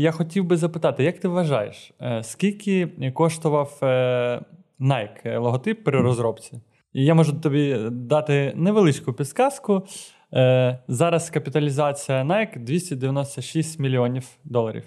Я хотів би запитати, як ти вважаєш, е, скільки коштував е, Nike логотип при розробці? І я можу тобі дати невеличку підсказку. Зараз капіталізація Nike 296 мільйонів доларів.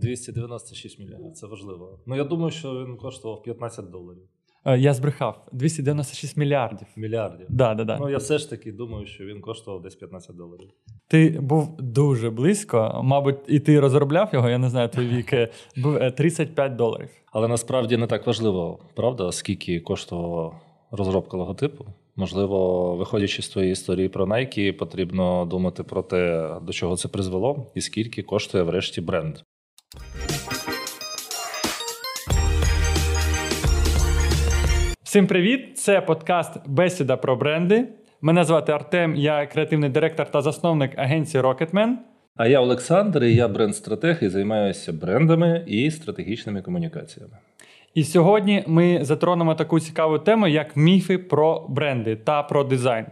296 мільйонів, це важливо. Ну я думаю, що він коштував 15 доларів. Е, я збрехав 296 мільярдів. Мільярдів. Да, да, да. Ну я все ж таки думаю, що він коштував десь 15 доларів. Ти був дуже близько, мабуть, і ти розробляв його, я не знаю, твій вік був 35 е, доларів. Але насправді не так важливо, правда, скільки коштувала розробка логотипу. Можливо, виходячи з твоєї історії про Nike, потрібно думати про те, до чого це призвело, і скільки коштує врешті бренд. Всім привіт! Це подкаст Бесіда про бренди. Мене звати Артем, я креативний директор та засновник агенції Rocketman. А я Олександр, і я бренд-стратег і займаюся брендами і стратегічними комунікаціями. І сьогодні ми затронемо таку цікаву тему, як міфи про бренди та про дизайн.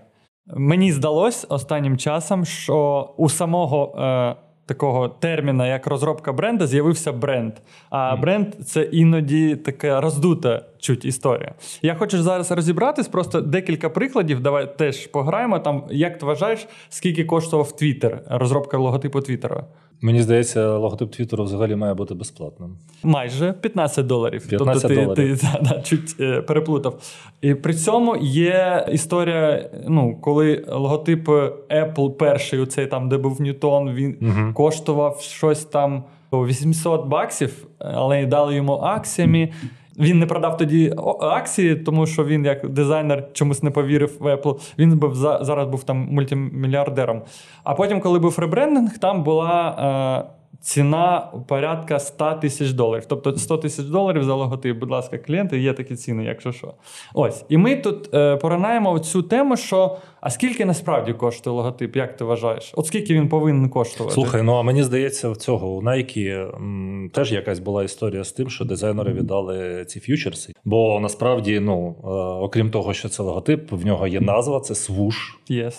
Мені здалось останнім часом, що у самого е, такого терміна, як розробка бренда, з'явився бренд. А бренд це іноді така роздута чуть історія. Я хочу зараз розібратись, просто декілька прикладів. Давай теж пограємо. Там як ти вважаєш, скільки коштував Твіттер, розробка логотипу Твіттера? Мені здається, логотип Твіттеру взагалі має бути безплатним. Майже 15 доларів. 15 тобто ти, доларів. ти да, да, чуть е, переплутав. І при цьому є історія, ну, коли логотип Apple перший, оцей там, де був Ньютон, він Угу. коштував щось там 800 баксів, але дали йому акціями. Він не продав тоді акції, тому що він, як дизайнер, чомусь не повірив в Apple. Він був зараз був там мультимільярдером. А потім, коли був ребрендинг, там була. Ціна порядка 100 тисяч доларів. Тобто 100 тисяч доларів за логотип, будь ласка, клієнти, є такі ціни, якщо що. Ось. І ми тут е, поринаємо цю тему, що а скільки насправді коштує логотип, як ти вважаєш? От скільки він повинен коштувати? Слухай, ну а мені здається, в цього у Nike м, теж якась була історія з тим, що дизайнери віддали ці ф'ючерси. Бо насправді, ну е, окрім того, що це логотип, в нього є назва, це свуш. Yes.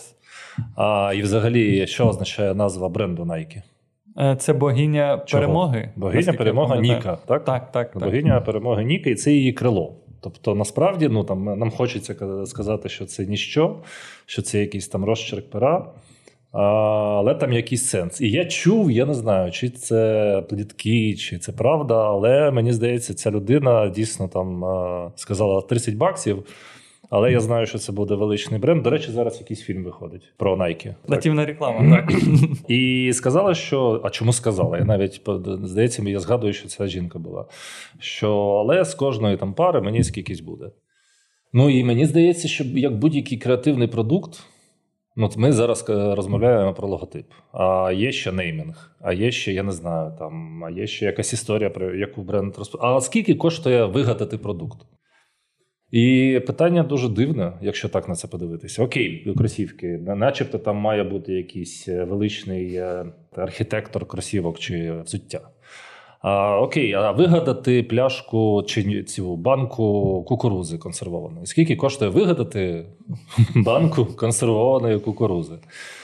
А і взагалі, що означає назва бренду Nike? Е, Це богиня Чого? перемоги. Богиня перемога. Ніка, так? Так, так, так. Богиня перемоги Ніка, і це її крило. Тобто, насправді, ну там нам хочеться сказати, що це ніщо, що це якийсь там розчерк пера. Але там якийсь сенс. І я чув, я не знаю, чи це плітки, чи це правда, але мені здається, ця людина дійсно там сказала 30 баксів. Але я знаю, що це буде величний бренд. До речі, зараз якийсь фільм виходить про Nike. Нативна реклама, так. І сказала, що. А чому сказала? Я навіть здається, я згадую, що ця жінка була. Що але з кожної там пари мені скількись буде. Ну і мені здається, що як будь-який креативний продукт. Ну, ми зараз е, розмовляємо про логотип. А є ще неймінг, а є ще, я не знаю, там, а є ще якась історія, про яку бренд розп... А скільки коштує вигадати продукт? І питання дуже дивне, якщо так на це подивитися. Окей, кросівки, начебто там має бути якийсь е, величний е, архітектор кросівок чи взуття. А, окей, а вигадати пляшку чи цю банку кукурузи консервованої. Скільки коштує вигадати банку консервованої кукурузи?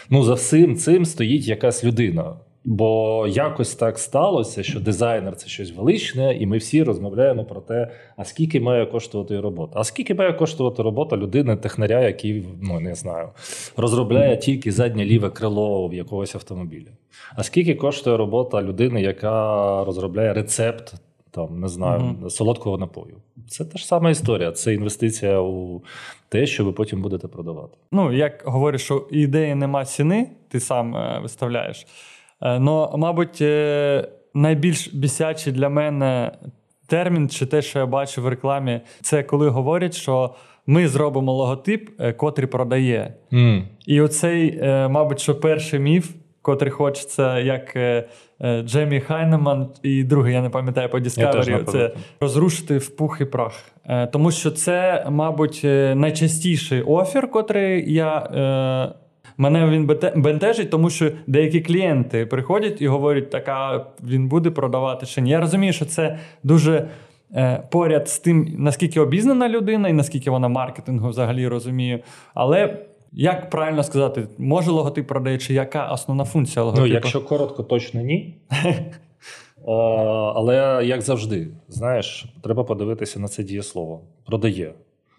Ну, за всім цим стоїть якась людина. Бо якось так сталося, що дизайнер це щось величне, і ми всі розмовляємо про те, а скільки має коштувати робота. А скільки має коштувати робота людини, технаря, який ну не знаю, розробляє тільки заднє ліве крило в якогось автомобіля. А скільки коштує робота людини, яка розробляє рецепт, там не знаю, Мгм. солодкого напою? Це та ж сама історія. Це інвестиція у те, що ви потім будете продавати. Ну, як говориш, що ідеї нема ціни, ти сам е, виставляєш. Но, мабуть, е, найбільш бісячий для мене термін, чи те, що я бачу в рекламі, це коли говорять, що ми зробимо логотип, е, котрий продає. І оцей, мабуть, що перший міф, котрий хочеться, як Джемі Хайнеман, і другий, я не пам'ятаю по Discovery, це розрушити в пух і прах. Тому що це, мабуть, найчастіший офер, котрий я. Е, Мене він бентежить, тому що деякі клієнти приходять і говорять, така він буде продавати чи ні. Я розумію, що це дуже е, поряд з тим, наскільки обізнана людина і наскільки вона маркетингу взагалі розуміє. Але як правильно сказати, може логотип продає, чи яка основна функція логотипу? Ну, якщо коротко, точно ні. Але як завжди, знаєш, треба подивитися на це дієслово. Продає.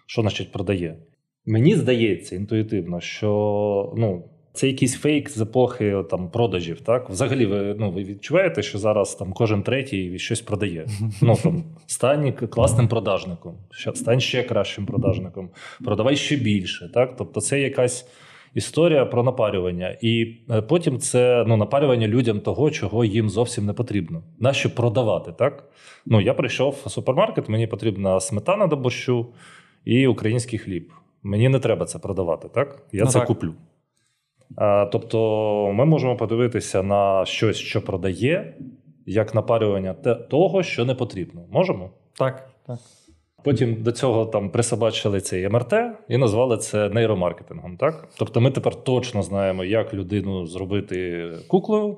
Що значить продає? Мені здається інтуїтивно, що ну, це якийсь фейк з епохи там продажів. Так, взагалі, ви ну ви відчуваєте, що зараз там кожен третій щось продає. Ну там стань класним продажником, стань ще кращим продажником, продавай ще більше. Так, тобто, це якась. Історія про напарювання, і е, потім це ну напарювання людям того, чого їм зовсім не потрібно. Нащо продавати? Так ну я прийшов в супермаркет, мені потрібна сметана до борщу і український хліб. Мені не треба це продавати. Так я ну, це так. куплю. Тобто ми можемо подивитися на щось, що продає, як напарювання того, що не потрібно. Можемо? Так, так. Потім до цього там присобачили цей МРТ і назвали це нейромаркетингом. Так? Тобто ми тепер точно знаємо, як людину зробити куклою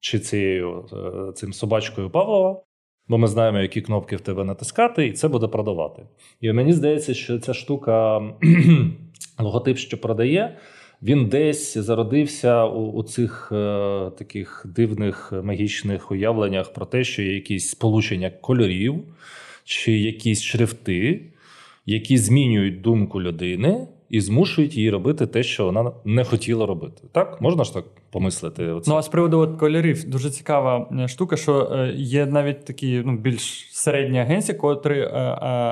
чи цією е, цим собачкою Павлова, бо ми знаємо, які кнопки в тебе натискати, і це буде продавати. І мені здається, що ця штука логотип, що продає. Він десь зародився у, у цих е, таких дивних магічних уявленнях про те, що є якісь сполучення кольорів чи якісь шрифти, які змінюють думку людини і змушують її робити те, що вона не хотіла робити. Так можна ж так помислити? Оце? Ну а з приводу от кольорів дуже цікава е, штука, що е, є навіть такі ну, більш середні агенції, котрі е,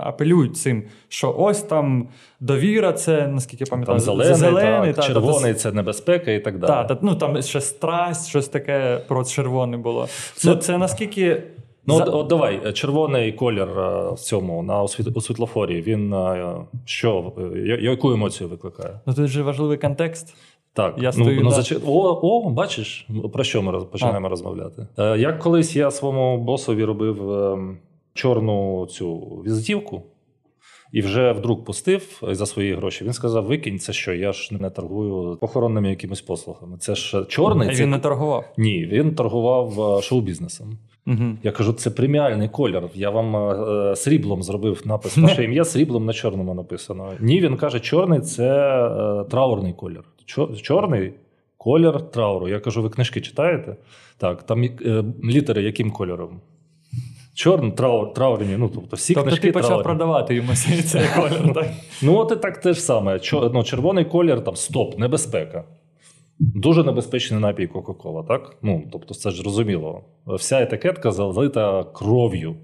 апелюють цим, що ось там довіра, це наскільки я пам'ятаю, там зелений, зелений так, та, червоний та, це небезпека і так далі. Так, та, ну там ще страсть, щось таке про червоний було. Це, це наскільки. Ну, За... от, от давай, червоний колір в цьому на у світлофорі. Він що яку емоцію викликає? Ну тут же важливий контекст. Так, я ну, стою, ну, да. зач... о, о, бачиш, про що ми починаємо а. розмовляти? Е, Як колись я своєму босові робив е, чорну цю візитівку і вже вдруг пустив за свої гроші. Він сказав: Викинь, це що? Я ж не торгую похоронними якимись послугами. Це ж чорний. А Він не торгував? Ні, він торгував е, шоу-бізнесом. Угу. Я кажу, це преміальний колір. Я вам е, сріблом зробив напис. Ваше ім'я сріблом на чорному написано. Ні, він каже, чорний це е, траурний колір. Чорний колір трауру. Я кажу, ви книжки читаєте? Так, там е, літери яким кольором? Чорний, траур, траурні, ну тобто всі тобто книжки ти почав траурні. продавати йому цей колір, так? Ну, от і так те ж саме. ну, Червоний колір, там стоп, небезпека. Дуже небезпечний напій Кока-Кола, так? Ну, тобто, це ж зрозуміло. Вся етикетка залита кров'ю.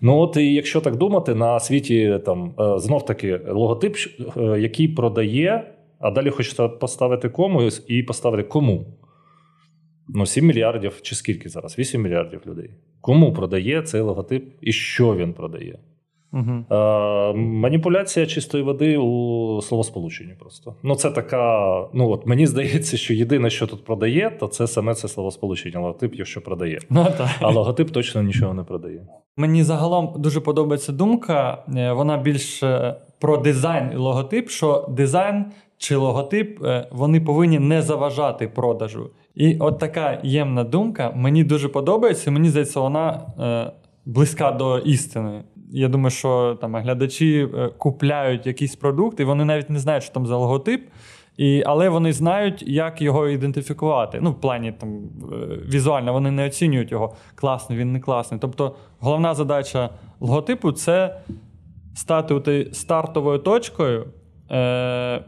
Ну, от і якщо так думати, на світі там е, знов таки логотип, е, який продає, а далі хочеться поставити комусь і поставити кому. Ну, 7 мільярдів чи скільки зараз? 8 мільярдів людей. Кому продає цей логотип і що він продає? Угу. Е, Маніпуляція чистої води у словосполученні просто. Ну, це така. Ну от мені здається, що єдине, що тут продає, то це саме це словосполучення. Логотип, якщо продає. Ну, так. А логотип точно нічого не продає. Мені загалом дуже подобається думка. Е, вона більш про дизайн і логотип, що дизайн чи логотип е, вони повинні не заважати продажу. І от така ємна думка мені дуже подобається. Мені здається, вона е, близька до істини. Я думаю, що там глядачі е, купляють якийсь продукт, і вони навіть не знають, що там за логотип. І, Але вони знають, як його ідентифікувати. Ну, в плані там е, візуально вони не оцінюють його класний, він не класний. Тобто, головна задача логотипу це стати стартовою точкою е,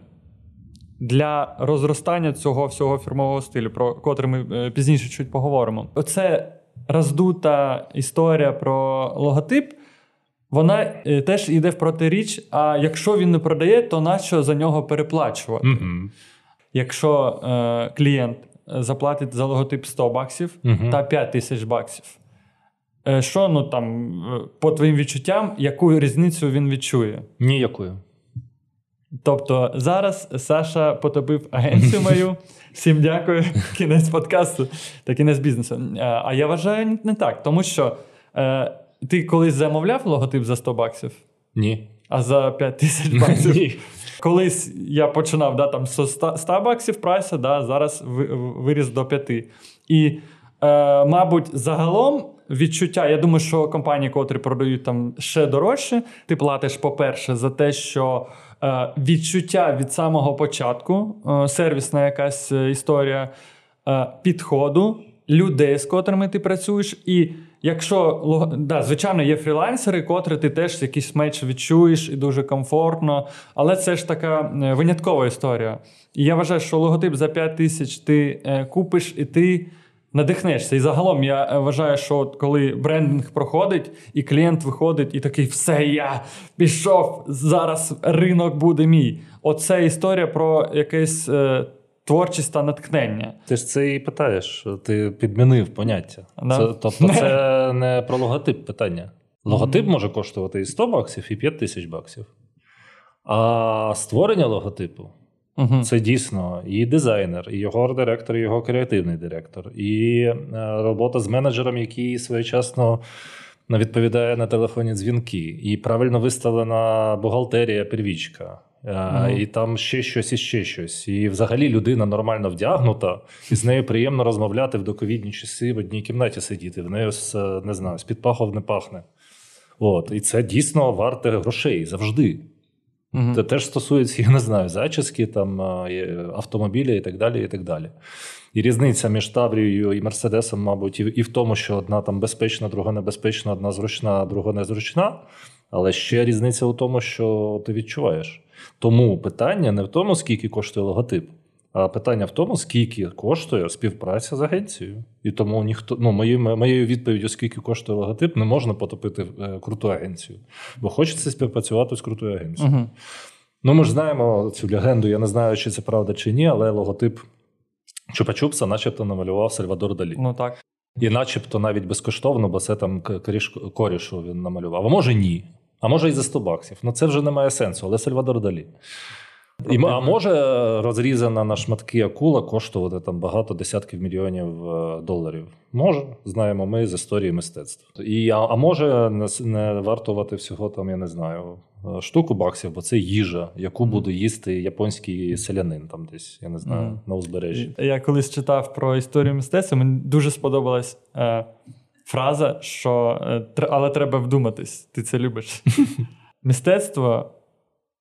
для розростання цього всього фірмового стилю, про котрий ми е, пізніше чуть поговоримо. Оце роздута історія про логотип. Вона е, теж йде в протиріч. А якщо він не продає, то нащо за нього переплачувати? Mm-hmm. Якщо е, клієнт заплатить за логотип 100 баксів mm-hmm. та 5 тисяч баксів, е, що ну там, е, по твоїм відчуттям, яку різницю він відчує? Ніякою. Тобто зараз Саша потопив агенцію мою. Всім дякую. Кінець подкасту та кінець бізнесу. Е, а я вважаю не так, тому що. Е, ти колись замовляв логотип за 100 баксів? Ні. А за 5 тисяч баксів? Ні. Колись я починав да, там 100, 100 баксів прайса, да, зараз виріс до 5. І, е, мабуть, загалом відчуття, я думаю, що компанії, котрі продають там ще дорожче, ти платиш, по-перше, за те, що е, відчуття від самого початку, е, сервісна якась історія е, підходу людей, з котрими ти працюєш, і якщо да, звичайно, є фрілансери, котрі ти теж якийсь меч відчуєш і дуже комфортно, але це ж така е, виняткова історія. І я вважаю, що логотип за 5 тисяч ти е, купиш і ти. Надихнешся. І загалом я е, вважаю, що от коли брендинг проходить, і клієнт виходить, і такий все, я пішов, зараз ринок буде мій. Оце історія про якесь творчість та натхнення. Ти ж це і питаєш, ти підмінив поняття. Да. Це, Тобто, це не про логотип питання. Логотип mm-hmm. може коштувати і 100 баксів, і 5 тисяч баксів. А створення логотипу Угу. Це дійсно і дизайнер, і його арт-директор, і його креативний директор, і е, робота з менеджером, який своєчасно відповідає на телефонні дзвінки, і правильно виставлена бухгалтерія первічка. Mm. І там ще щось і ще щось. І взагалі людина нормально вдягнута, і з нею приємно розмовляти в доковідні часи в одній кімнаті сидіти. В неї не знаю, з-під пахов не пахне. От. І це дійсно варте грошей завжди. Угу. Це теж стосується, я не знаю, зачіски, там, автомобіля і так далі. І так далі. І різниця між Таврією і Мерседесом, мабуть, і в тому, що одна там безпечна, друга небезпечна, одна зручна, друга незручна. Але ще різниця у тому, що ти відчуваєш. Тому питання не в тому, скільки коштує логотип, а питання в тому, скільки коштує співпраця з агенцією. І тому ніхто ну моєю моєю відповіддю, скільки коштує логотип, не можна потопити е, круту агенцію, бо хочеться співпрацювати з крутою агенцією. Угу. Ну, ми ж знаємо цю легенду. Я не знаю, чи це правда чи ні, але логотип Чупа-Чупса начебто намалював Сальвадор Далі. Ну так. І начебто навіть безкоштовно, бо це там корішу він намалював. А може ні. А може і за 100 баксів. Ну це вже не має сенсу, але Сальвадор Далі. І, А може розрізана на шматки акула коштувати там багато десятків мільйонів е, доларів? Може, знаємо ми з історії мистецтва. І, А а може не, не вартувати всього там, я не знаю, е, штуку баксів, бо це їжа, яку буде їсти японський селянин там десь, я не знаю, mm. на узбережжі. Я колись читав про історію мистецтва, мені дуже сподобалась. Е... Фраза, що е, але треба вдуматись, ти це любиш. Мистецтво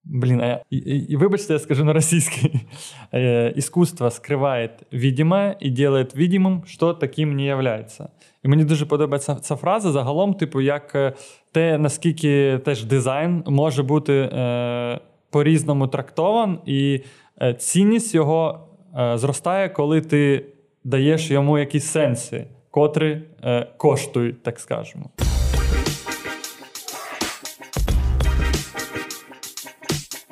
Блин, а и, и, выбачьте, я скажу на російській. Іскусство скриває видимое і делает видимим, що таким не являється. І мені дуже подобається ця фраза загалом, типу, як е, те, наскільки теж дизайн може бути е, по-різному трактован, і е, цінність його е, зростає, коли ти даєш йому якісь сенси, котрі е, коштують, так скажемо.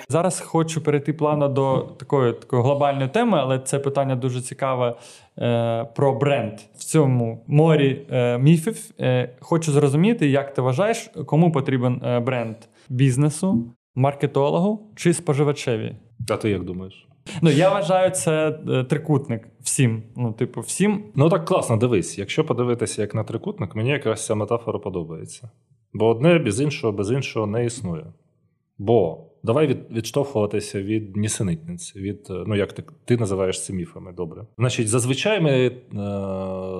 Зараз хочу перейти плавно до такої такої глобальної теми, але це питання дуже цікаве е, про бренд в цьому морі е, міфів. Е, Хочу зрозуміти, як ти вважаєш, кому потрібен е, бренд бізнесу, маркетологу чи споживачеві? А ти як думаєш? Ну, я вважаю, це е, трикутник всім. Ну, типу, всім. Ну так класно, дивись. Якщо подивитися як на трикутник, мені якраз ця метафора подобається. Бо одне без іншого, без іншого не існує. Бо Давай від, відштовхуватися від нісенітниць, від ну як ти ти називаєш це міфами. Добре. Значить, зазвичай ми е,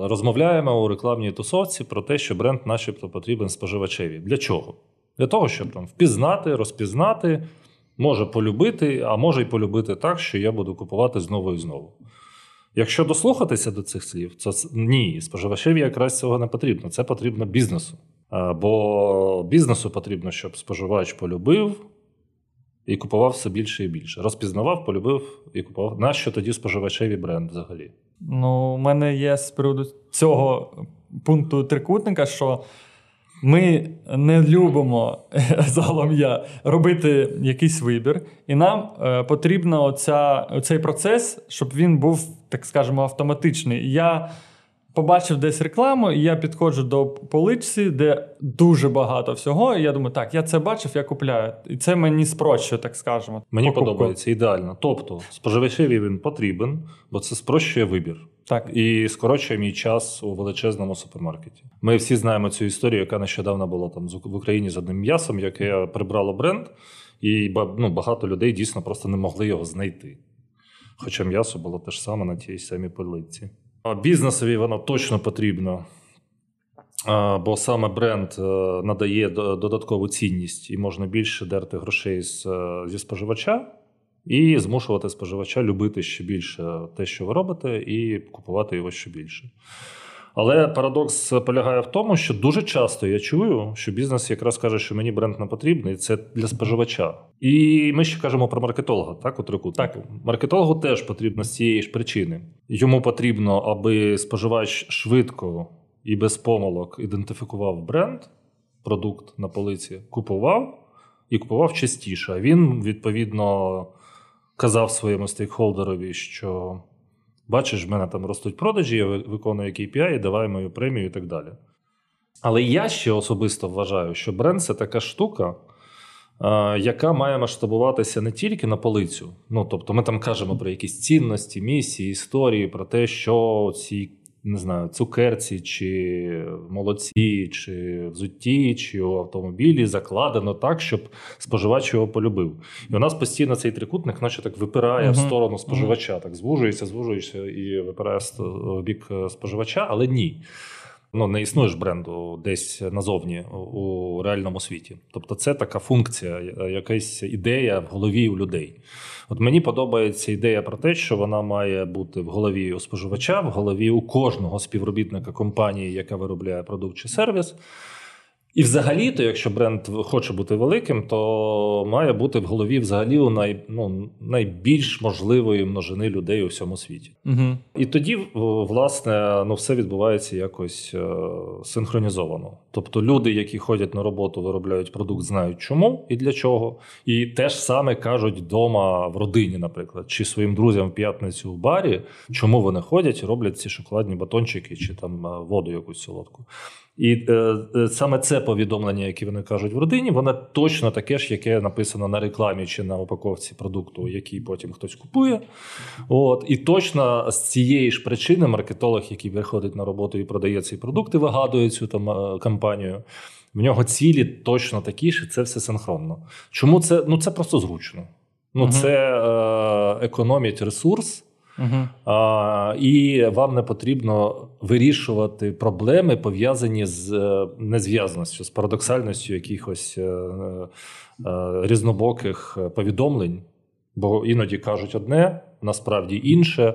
розмовляємо у рекламній тусовці про те, що бренд, начебто, потрібен споживачеві. Для чого? Для того, щоб там впізнати, розпізнати, може полюбити, а може й полюбити так, що я буду купувати знову і знову. Якщо дослухатися до цих слів, то ні, споживачеві якраз цього не потрібно. Це потрібно бізнесу. Бо бізнесу потрібно, щоб споживач полюбив і купував все більше і більше. Розпізнавав, полюбив і купував. Нащо тоді споживачеві бренд взагалі? Ну, у мене є з приводу цього пункту трикутника, що ми не любимо загалом я робити якийсь вибір, і нам е, потрібно оця, цей процес, щоб він був, так скажемо, автоматичний. Я побачив десь рекламу, і я підходжу до поличці, де дуже багато всього. І я думаю, так, я це бачив, я купляю. І це мені спрощує, так скажемо. Мені покупку. подобається ідеально. Тобто, споживачеві він потрібен, бо це спрощує вибір. Так. І скорочує мій час у величезному супермаркеті. Ми всі знаємо цю історію, яка нещодавно була там в Україні з одним м'ясом, яке прибрало бренд, і ну, багато людей дійсно просто не могли його знайти. Хоча м'ясо було те ж саме на тій самій полиці. Бізнесові воно точно потрібно, бо саме бренд е, надає додаткову цінність і можна більше дерти грошей зі споживача і змушувати споживача любити ще більше те, що ви робите, і купувати його ще більше. Але парадокс полягає в тому, що дуже часто я чую, що бізнес якраз каже, що мені бренд не потрібний, це для споживача. І ми ще кажемо про маркетолога, так, у трикутнику. Так. Маркетологу теж потрібно з цієї ж причини. Йому потрібно, аби споживач швидко і без помилок ідентифікував бренд, продукт на полиці, купував і купував частіше. А він, відповідно, казав своєму стейкхолдерові, що бачиш, в мене там ростуть продажі, я виконую KPI, давай мою премію і так далі. Але я ще особисто вважаю, що бренд це така штука, яка має масштабуватися не тільки на полицю. Ну, тобто, ми там кажемо про якісь цінності, місії, історії, про те, що ці не знаю, цукерці, чи молоці, чи взутті, чи у автомобілі закладено так, щоб споживач його полюбив. І у нас постійно цей трикутник, наче так випирає uh-huh. в сторону споживача, так звужується, звужується і випирає в бік е, споживача, але ні. Ну, не існує ж бренду десь назовні у реальному світі. Тобто, це така функція, якась ідея в голові у людей. От мені подобається ідея про те, що вона має бути в голові у споживача, в голові у кожного співробітника компанії, яка виробляє продукт чи сервіс. І взагалі-то, якщо бренд хоче бути великим, то має бути в голові взагалі у най, ну, найбільш можливої множини людей у всьому світі. Угу. І тоді, власне, ну, все відбувається якось е, синхронізовано. Тобто люди, які ходять на роботу, виробляють продукт, знають чому і для чого. І те ж саме кажуть вдома в родині, наприклад, чи своїм друзям в п'ятницю в барі, чому вони ходять і роблять ці шоколадні батончики чи там е, воду якусь солодку. І е, е, саме це повідомлення, яке вони кажуть в родині, воно точно таке ж, яке написано на рекламі чи на упаковці продукту, який потім хтось купує. От І точно з цієї ж причини маркетолог, який приходить на роботу і продає ці продукти, вигадує цю там е, кампанію. В нього цілі точно такі ж, і це все синхронно. Чому це? Ну це просто зручно. Ну, угу. це е, економить ресурс. Угу. А, І вам не потрібно вирішувати проблеми, пов'язані з е, незв'язаністю, з парадоксальністю якихось е, е, різнобоких повідомлень, бо іноді кажуть одне, насправді інше.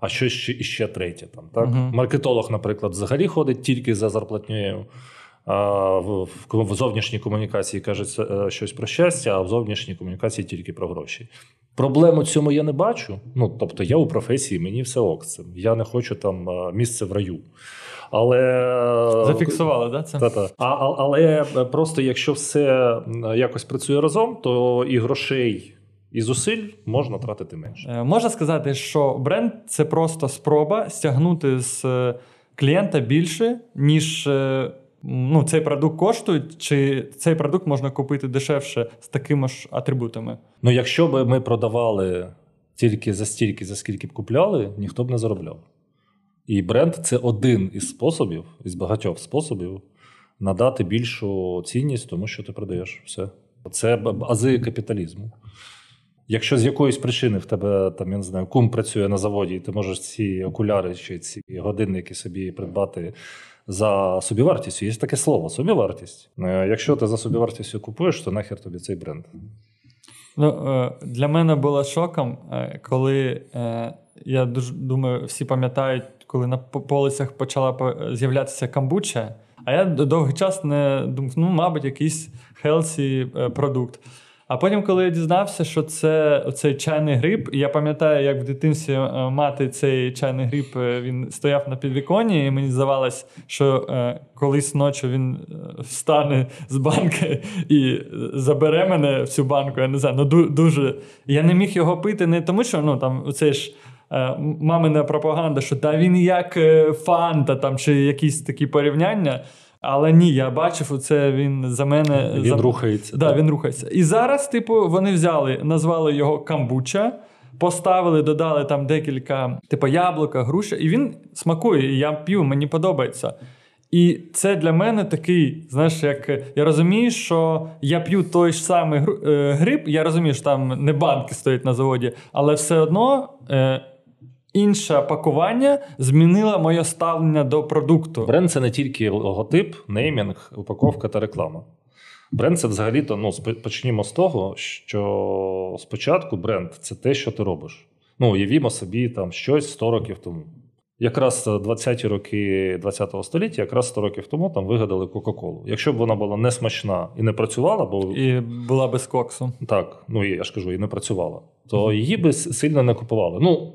А що ще іще третє. Там так uh маркетолог, наприклад, взагалі ходить тільки за зарплатнею. А в, в зовнішній комунікації кажуть щось про щастя, а в зовнішній комунікації тільки про гроші. Проблему цьому я не бачу. Ну тобто, я у професії, мені все ок цим. Я не хочу там місце в раю. Але зафіксували, да, це? Та-та. А, Але просто якщо все якось працює разом, то і грошей. І зусиль можна тратити менше. Е, можна сказати, що бренд це просто спроба стягнути з е, клієнта більше, ніж е, ну, цей продукт коштує, чи цей продукт можна купити дешевше з такими ж атрибутами? Ну, якщо б ми продавали тільки за стільки, за скільки б купляли, ніхто б не заробляв. І бренд це один із способів, із багатьох способів надати більшу цінність, тому що ти продаєш все. Це ази капіталізму. Якщо з якоїсь причини в тебе там я не знаю, кум працює на заводі, і ти можеш ці окуляри чи ці годинники собі придбати за собівартістю. Є таке слово собівартість. Е, якщо ти за собівартістю купуєш, то нахер тобі цей бренд. Ну, е, Для мене було шоком, е, коли я дуже думаю, всі пам'ятають, коли на полицях почала з'являтися камбуча. А я довгий час не думав, ну, мабуть, якийсь хелсі продукт. А потім, коли я дізнався, що це цей чайний гриб, я пам'ятаю, як в дитинстві е, мати цей чайний гриб е, він стояв на підвіконні, і мені здавалось, що е, колись ночі він встане з банки і забере мене в цю банку. Я не знаю, ну дуже. Я не міг його пити, не тому, що ну там цей ж. Мамина пропаганда, що та він як фанта там чи якісь такі порівняння. Але ні, я бачив, оце він за мене він за... рухається. Да, Він рухається. І зараз, типу, вони взяли, назвали його камбуча, поставили, додали там декілька, типу, яблука, груша, і він смакує. і Я п'ю, мені подобається. І це для мене такий, знаєш, як я розумію, що я п'ю той ж самий е, гриб, я розумію, що там не банки стоять на заводі, але все одно е, інше пакування змінило моє ставлення до продукту. Бренд це не тільки логотип, неймінг, упаковка та реклама. Бренд це взагалі-то ну, почнімо з того, що спочатку бренд це те, що ти робиш. Ну, уявімо собі там щось 100 років тому. Якраз 20-ті роки 20-го століття, якраз 100 років тому там вигадали Кока-Колу. Якщо б вона була не смачна і не працювала, бо І була без коксу. так, ну і я ж кажу, і не працювала, то її би сильно не купували. Ну,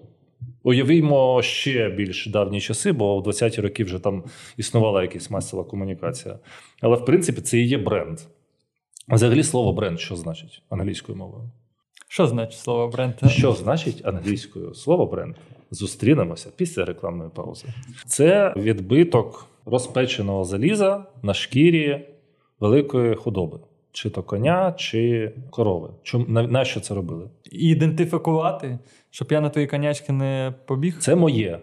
уявімо ще більш давні часи, бо в 20-ті роки вже там існувала якась масова комунікація. Але в принципі це і є бренд. Взагалі слово бренд що значить англійською мовою? Що значить слово бренд? Що значить англійською слово бренд? Зустрінемося після рекламної паузи. Це відбиток розпеченого заліза на шкірі великої худоби, чи то коня, чи корови. Чому на, на це робили? І ідентифікувати, щоб я на твої конячки не побіг. Це моє.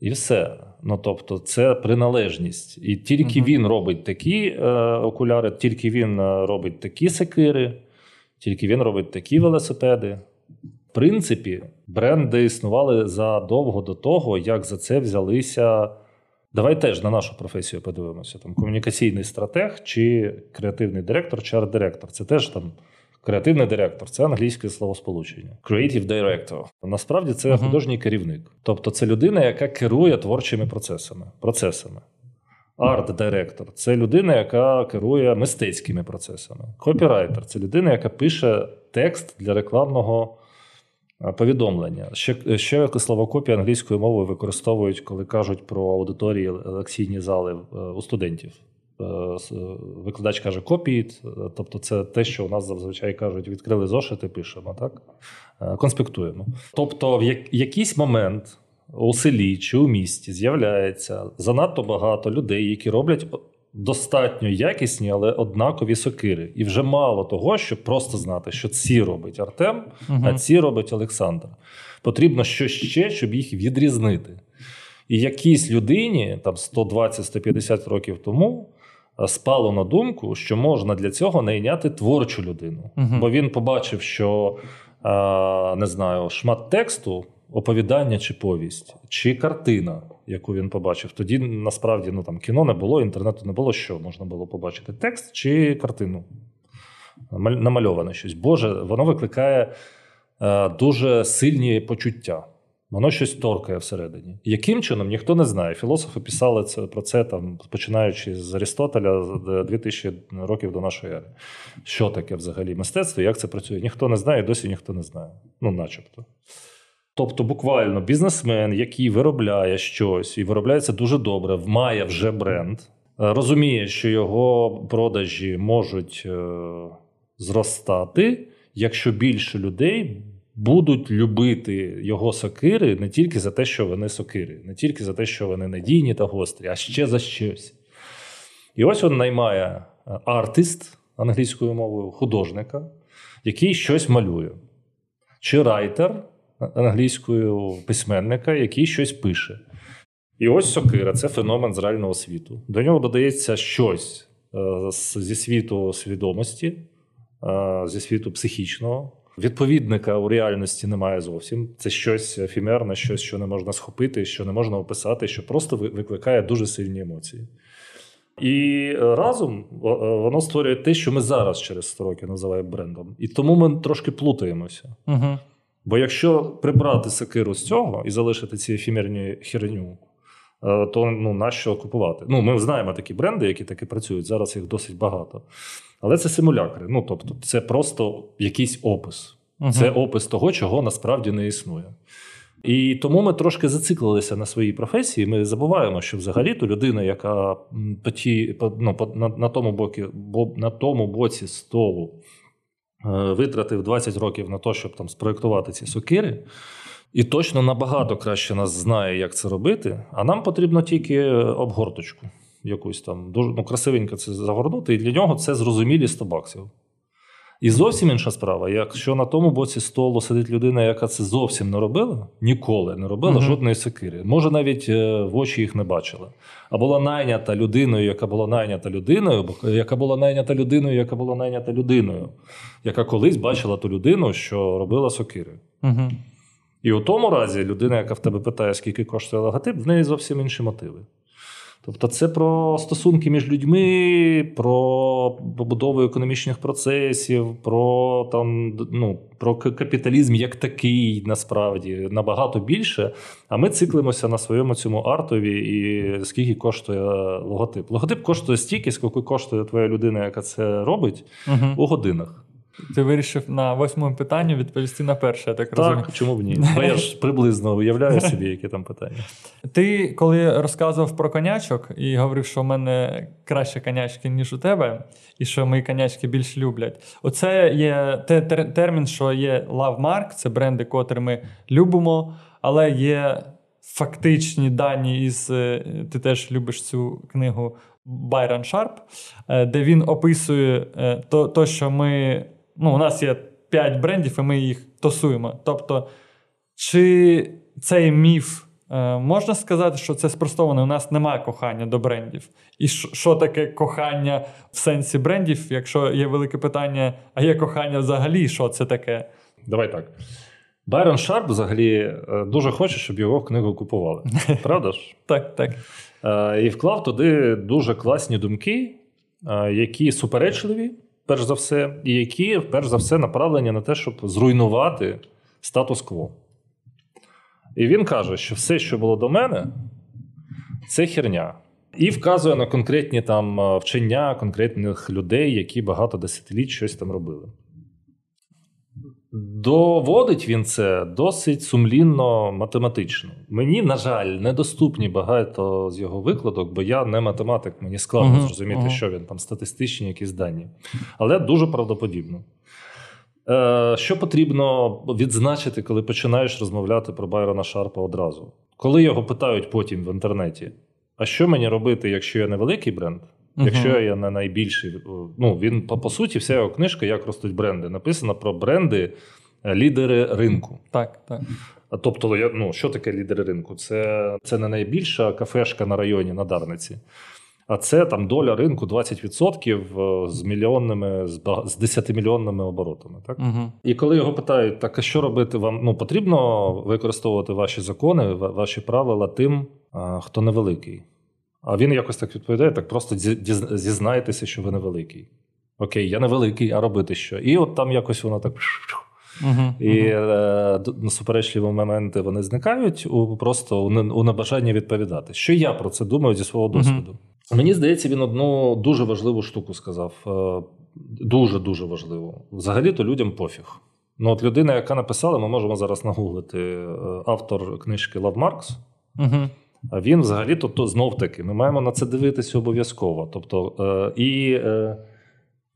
І все. Ну тобто, це приналежність. І тільки Мгм. він робить такі е, окуляри, тільки він е, робить такі секири, тільки він робить такі велосипеди. В принципі, бренди існували задовго до того, як за це взялися. Давай теж на нашу професію подивимося: там комунікаційний стратег чи креативний директор, чи арт-директор. Це теж там креативний директор, це англійське словосполучення. Creative director. Насправді це Мгм. художній керівник. Тобто це людина, яка керує творчими процесами. процесами. Арт-директор це людина, яка керує мистецькими процесами. Копірайтер це людина, яка пише текст для рекламного повідомлення. Ще, ще словокопія англійською мовою використовують, коли кажуть про аудиторії лекційні зали е, у студентів. Е, е, Викладач каже копіт, тобто це те, що у нас зазвичай кажуть, відкрили зошити, пишемо, так? Е, Конспектуємо. Тобто, в якийсь момент у селі чи у місті з'являється занадто багато людей, які роблять достатньо якісні, але однакові сокири. І вже мало того, щоб просто знати, що ці робить Артем, Мгм. а ці робить Олександр. Потрібно щось ще, щоб їх відрізнити. І якійсь людині, там 120-150 років тому, е, спало на думку, що можна для цього найняти творчу людину. Мгм. Бо він побачив, що е, не знаю, шмат тексту, оповідання чи повість, чи картина, яку він побачив. Тоді насправді ну, там, кіно не було, інтернету не було. Що можна було побачити? Текст чи картину? Намальоване щось. Боже, воно викликає е, дуже сильні почуття. Воно щось торкає всередині. Яким чином ніхто не знає. Філософи писали це про це там, починаючи з Арістотеля з 2000 років до нашої ери. Що таке взагалі мистецтво, як це працює? Ніхто не знає, досі ніхто не знає. Ну, начебто. Тобто, буквально бізнесмен, який виробляє щось і виробляється дуже добре, має вже бренд, е, розуміє, що його продажі можуть е, зростати, якщо більше людей будуть любити його сокири не тільки за те, що вони сокири, не тільки за те, що вони надійні та гострі, а ще за щось. І ось він наймає е, артист англійською мовою, художника, який щось малює, чи райтер англійською письменника, який щось пише. І ось сокира це феномен з реального світу. До нього додається щось е, зі світу свідомості, е, зі світу психічного. Відповідника у реальності немає зовсім. Це щось ефемерне, щось, що не можна схопити, що не можна описати, що просто викликає дуже сильні емоції. І разом е, воно створює те, що ми зараз через 100 років називаємо брендом. І тому ми трошки плутаємося. Угу. Бо якщо прибрати сакиру з цього і залишити ці ефемерні херню, е, то ну, нащо купувати? Ну, ми знаємо такі бренди, які таки працюють. Зараз їх досить багато. Але це симулякри. Ну, тобто, це просто якийсь опис. Угу. Це опис того, чого насправді не існує. І тому ми трошки зациклилися на своїй професії. Ми забуваємо, що взагалі то людина, яка по ті, по, ну, по, на, на, тому бокі, бо, на тому боці столу витратив 20 років на те, щоб там спроєктувати ці сокири, і точно набагато краще нас знає, як це робити. А нам потрібно тільки обгорточку. Якусь там дуже ну, красивенько це загорнути, і для нього це зрозумілі 100 баксів. І зовсім інша справа, якщо на тому боці столу сидить людина, яка це зовсім не робила, ніколи не робила Мгм. жодної сокири. Може, навіть е, в очі їх не бачила. А була найнята людиною, яка була найнята людиною, бо- яка була найнята людиною, яка була найнята людиною, яка колись бачила ту людину, що робила сокири. Угу. І у тому разі людина, яка в тебе питає, скільки коштує логотип, в неї зовсім інші мотиви. Тобто, це про стосунки між людьми, про побудову економічних процесів, про там ну, про капіталізм як такий, насправді набагато більше. А ми циклимося на своєму цьому артові і скільки коштує логотип. Логотип коштує стільки, скільки коштує твоя людина, яка це робить угу. у годинах. Ти вирішив на восьмому питанні відповісти на перше, я так, так розумію. Так, чому б ні? Бо я ж приблизно уявляю собі, які там питання. Ти коли розказував про конячок і говорив, що в мене краще конячки, ніж у тебе, і що мої конячки більш люблять. Оце є те термін, що є love mark, це бренди, котрі ми любимо, але є фактичні дані із е, ти теж любиш цю книгу Байрон Шарп, е, де він описує е, то, то що ми ну, у нас є 5 брендів, і ми їх тасуємо. Тобто, чи цей міф е, можна сказати, що це спростовано? У нас немає кохання до брендів. І що таке кохання в сенсі брендів? Якщо є велике питання, а є кохання взагалі, що це таке? Давай так. Байрон Шарп взагалі е, дуже хоче, щоб його книгу купували. Правда ж? Так, так. Е, і вклав туди дуже класні думки, які суперечливі перш за все, і які, перш за все, направлені на те, щоб зруйнувати статус-кво. І він каже, що все, що було до мене, це херня. І вказує на конкретні там вчення конкретних людей, які багато десятиліть щось там робили. Доводить він це досить сумлінно математично. Мені, на жаль, недоступні багато з його викладок, бо я не математик, мені складно uh-huh, зрозуміти, uh-huh. що він там статистичні якісь дані. Але дуже правдоподібно. Е, Що потрібно відзначити, коли починаєш розмовляти про Байрона Шарпа одразу? Коли його питають потім в інтернеті: а що мені робити, якщо я невеликий бренд? Якщо uh-huh. я не найбільший, ну він по, по суті, вся його книжка, як ростуть бренди, написана про бренди, е, лідери ринку. Так, так. Тобто, ну, що таке лідери ринку? Це це не найбільша кафешка на районі на Дарниці, а це там доля ринку 20% е, з мільйонними, з 10-мільйонними оборотами. Так? Угу. І коли його питають, так а що робити вам? Ну, потрібно використовувати ваші закони, ваші правила тим, хто невеликий. А він якось так відповідає: так просто зізнайтеся, що ви невеликий. Окей, я невеликий, а робити що? І от там якось воно так. Uh-huh, і uh-huh. е, суперечливі моменти вони зникають у просто у небажанні відповідати. Що я про це думаю зі свого досвіду? Uh-huh. Мені здається, він одну дуже важливу штуку сказав. Е, дуже дуже важливу. Взагалі-то людям пофіг. Ну, от людина, яка написала, ми можемо зараз нагуглити е, автор книжки Лав Маркс. А він взагалі то, то знов таки ми маємо на це дивитися обов'язково. Тобто, е, і е,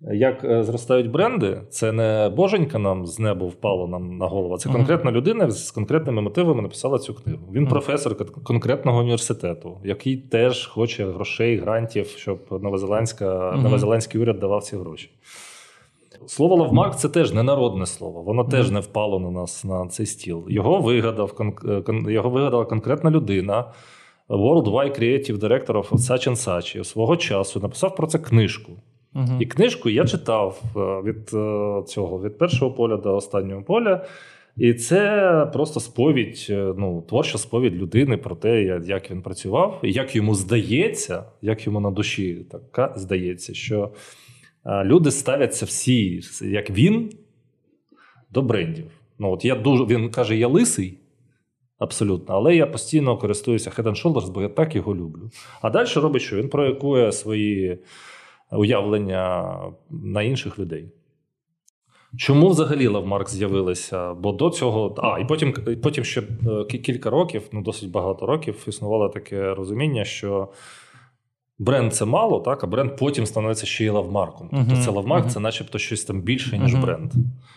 як е, зростають бренди, це не боженька нам з неба впало нам на голову. Це конкретна людина з конкретними мотивами написала цю книгу. Він професор конкретного університету, який теж хоче грошей, грантів, щоб новозеландська, новозеландський уряд давав ці гроші. Слово лавмарк це теж не народне слово, воно теж не впало на нас на цей стіл. Його вигадав його вигадала конкретна людина. Worldwide Creative Director of Such and Such свого часу написав про це книжку. Uh-huh. І книжку я читав е, від е, цього від першого поля до останнього поля. І це просто сповідь, е, ну, творча сповідь людини про те, як він працював, і як йому здається, як йому на душі так здається, що люди ставляться всі, як він, до брендів. Ну, от я дуже, Він каже, я лисий. Абсолютно, але я постійно користуюся Head and Shoulders, бо я так його люблю. А далі робить що? Він проєкує свої уявлення на інших людей. Чому взагалі Lovemark з'явилася? Бо до цього. А, і потім потім ще е, кілька років, ну досить багато років, існувало таке розуміння, що бренд це мало, так, а бренд потім становиться ще й lovemark ом. Тобто це lovemark, uh-huh. це начебто щось там більше, ніж uh-huh. бренд.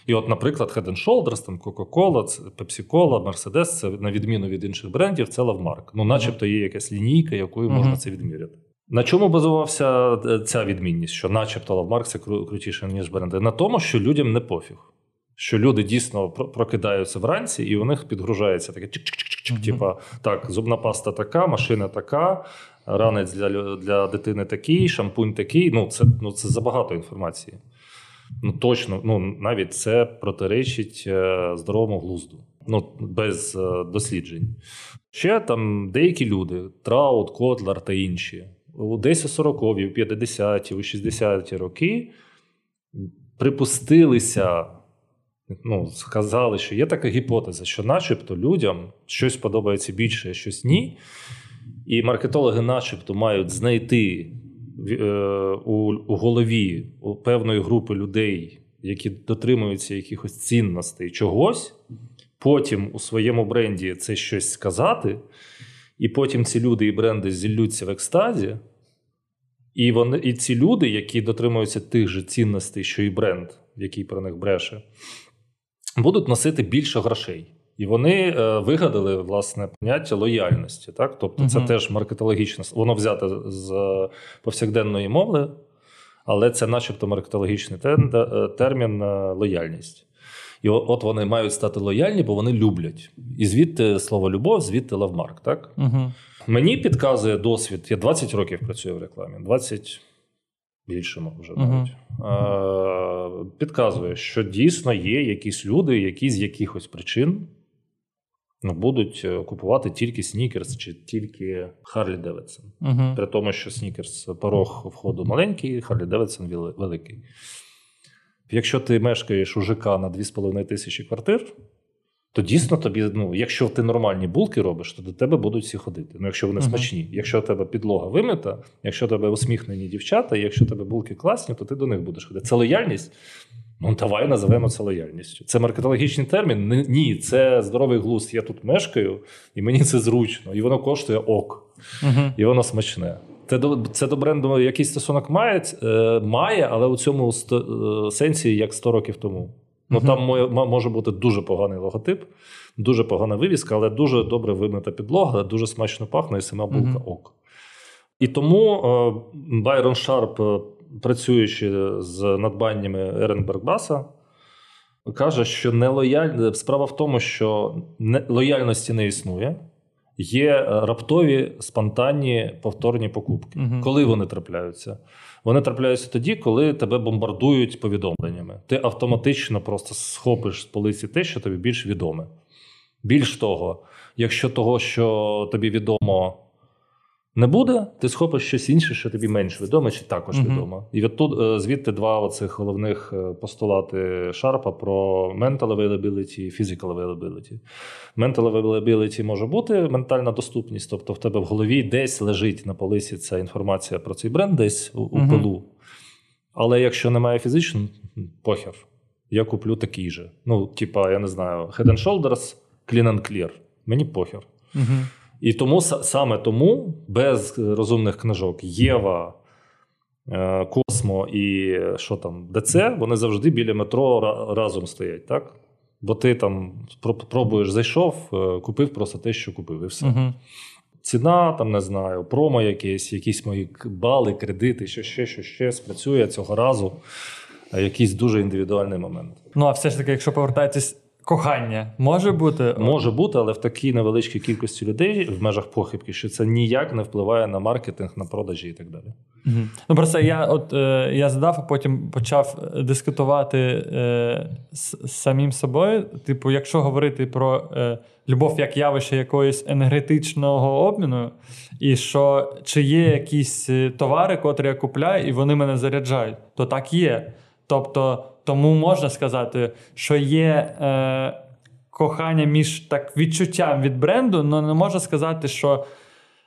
І от, наприклад, Head and Shoulders, там Coca-Cola, Pepsi-Cola, Mercedes, це на відміну від інших брендів, це lovemark. Ну, начебто є якась лінійка, якою можна це відміряти. На чому базувався е, ця відмінність? Що, начебто, лавмарк це крутіше, ніж бренди? На тому, що людям не пофіг. Що люди дійсно прокидаються вранці, і у них підгружається таке чик-чик-чик-чик, типа так, зубна паста така, машина така, ранець для для дитини такий, шампунь такий. Ну, це ну, це забагато інформації. Ну, Точно, ну, навіть це протиречить е, здоровому глузду, ну, без е, досліджень. Ще там деякі люди, Траут, Котлар та інші, десь у 40-ві, у 50-ті, у 60-ті роки припустилися, ну, сказали, що є така гіпотеза, що начебто людям щось подобається більше, щось ні. І маркетологи, начебто, мають знайти е, у, голові певної групи людей, які дотримуються якихось цінностей чогось, потім у своєму бренді це щось сказати, і потім ці люди і бренди зіллються в екстазі. І вони, і ці люди, які дотримуються тих же цінностей, що і бренд, який про них бреше, будуть носити більше грошей. І вони е, вигадали власне поняття лояльності. Так? Тобто, uh це теж маркетологічне, воно взяте з повсякденної мови, але це, начебто, маркетологічний е, термін е, лояльність. І от вони мають стати лояльні, бо вони люблять. І звідти слово любов, звідти lovemark. Так? uh Мені підказує досвід. Я 20 років працюю в рекламі, 20 більше вже навіть. Uh-huh. Підказує, що дійсно є якісь люди, які з якихось причин ну, будуть е, купувати тільки снікерс чи тільки Харлі Девідсон. Uh-huh. При тому, що снікерс порог входу маленький, Харлі Девідсон великий. Якщо ти мешкаєш у ЖК на 2,5 тисячі квартир, то дійсно тобі, ну, якщо ти нормальні булки робиш, то до тебе будуть всі ходити. Ну, якщо вони uh-huh. смачні. Якщо у тебе підлога вимита, якщо у тебе усміхнені дівчата, якщо у тебе булки класні, то ти до них будеш ходити. Це лояльність. Ну, давай називемо це лояльністю. Це маркетологічний термін? Ні, це здоровий глузд. Я тут мешкаю, і мені це зручно, і воно коштує ок, uh-huh. і воно смачне. Це до це до бренду якийсь стосунок має, е, має, але у цьому е, сенсі як 100 років тому. Ну там може бути дуже поганий логотип, дуже погана вивіска, але дуже добре вимита підлога, дуже смачно пахне і сама булка uh-huh. ок. І тому Байрон Шарп, е, працюючи з надбаннями Еренберг-Басса, каже, що нелояль... справа в тому, що лояльності не існує. Є раптові спонтанні повторні покупки. uh Коли вони трапляються? Вони трапляються тоді, коли тебе бомбардують повідомленнями. Ти автоматично просто схопиш з полиці те, що тобі більш відоме. Більш того, якщо того, що тобі відомо, не буде, ти схопиш щось інше, що тобі менш відоме, чи також uh-huh. відомо. І тут е, звідти два оцих головних е, постулати Шарпа про mental availability і physical availability. Mental availability може бути ментальна доступність, тобто в тебе в голові десь лежить на полисі ця інформація про цей бренд, десь у, у uh-huh. пилу. Але якщо немає фізично, похер. Я куплю такий же. Ну, типа, я не знаю, Head and Shoulders, Clean and Clear. Мені похер. Uh-huh. І тому саме тому без розумних книжок Єва, е, Космо і що там, ДЦ, вони завжди біля метро разом стоять, так? Бо ти там пробуєш, зайшов, е, купив просто те, що купив, і все. Угу. Ціна, там не знаю, промо якесь, якісь мої бали, кредити, що ще, що ще спрацює цього разу. Якийсь дуже індивідуальний момент. Ну а все ж таки, якщо повертатись Кохання може бути може бути, але в такій невеличкій кількості людей в межах похибки, що це ніяк не впливає на маркетинг, на продажі і так далі. Угу. Ну просто я от е, я задав, а потім почав дискутувати е, з самим собою. Типу, якщо говорити про е, любов як явище якоїсь енергетичного обміну, і що чи є якісь е, товари, котрі я купляю, і вони мене заряджають, то так є. Тобто. Тому можна сказати, що є е, кохання між так відчуттям від бренду, але не можна сказати, що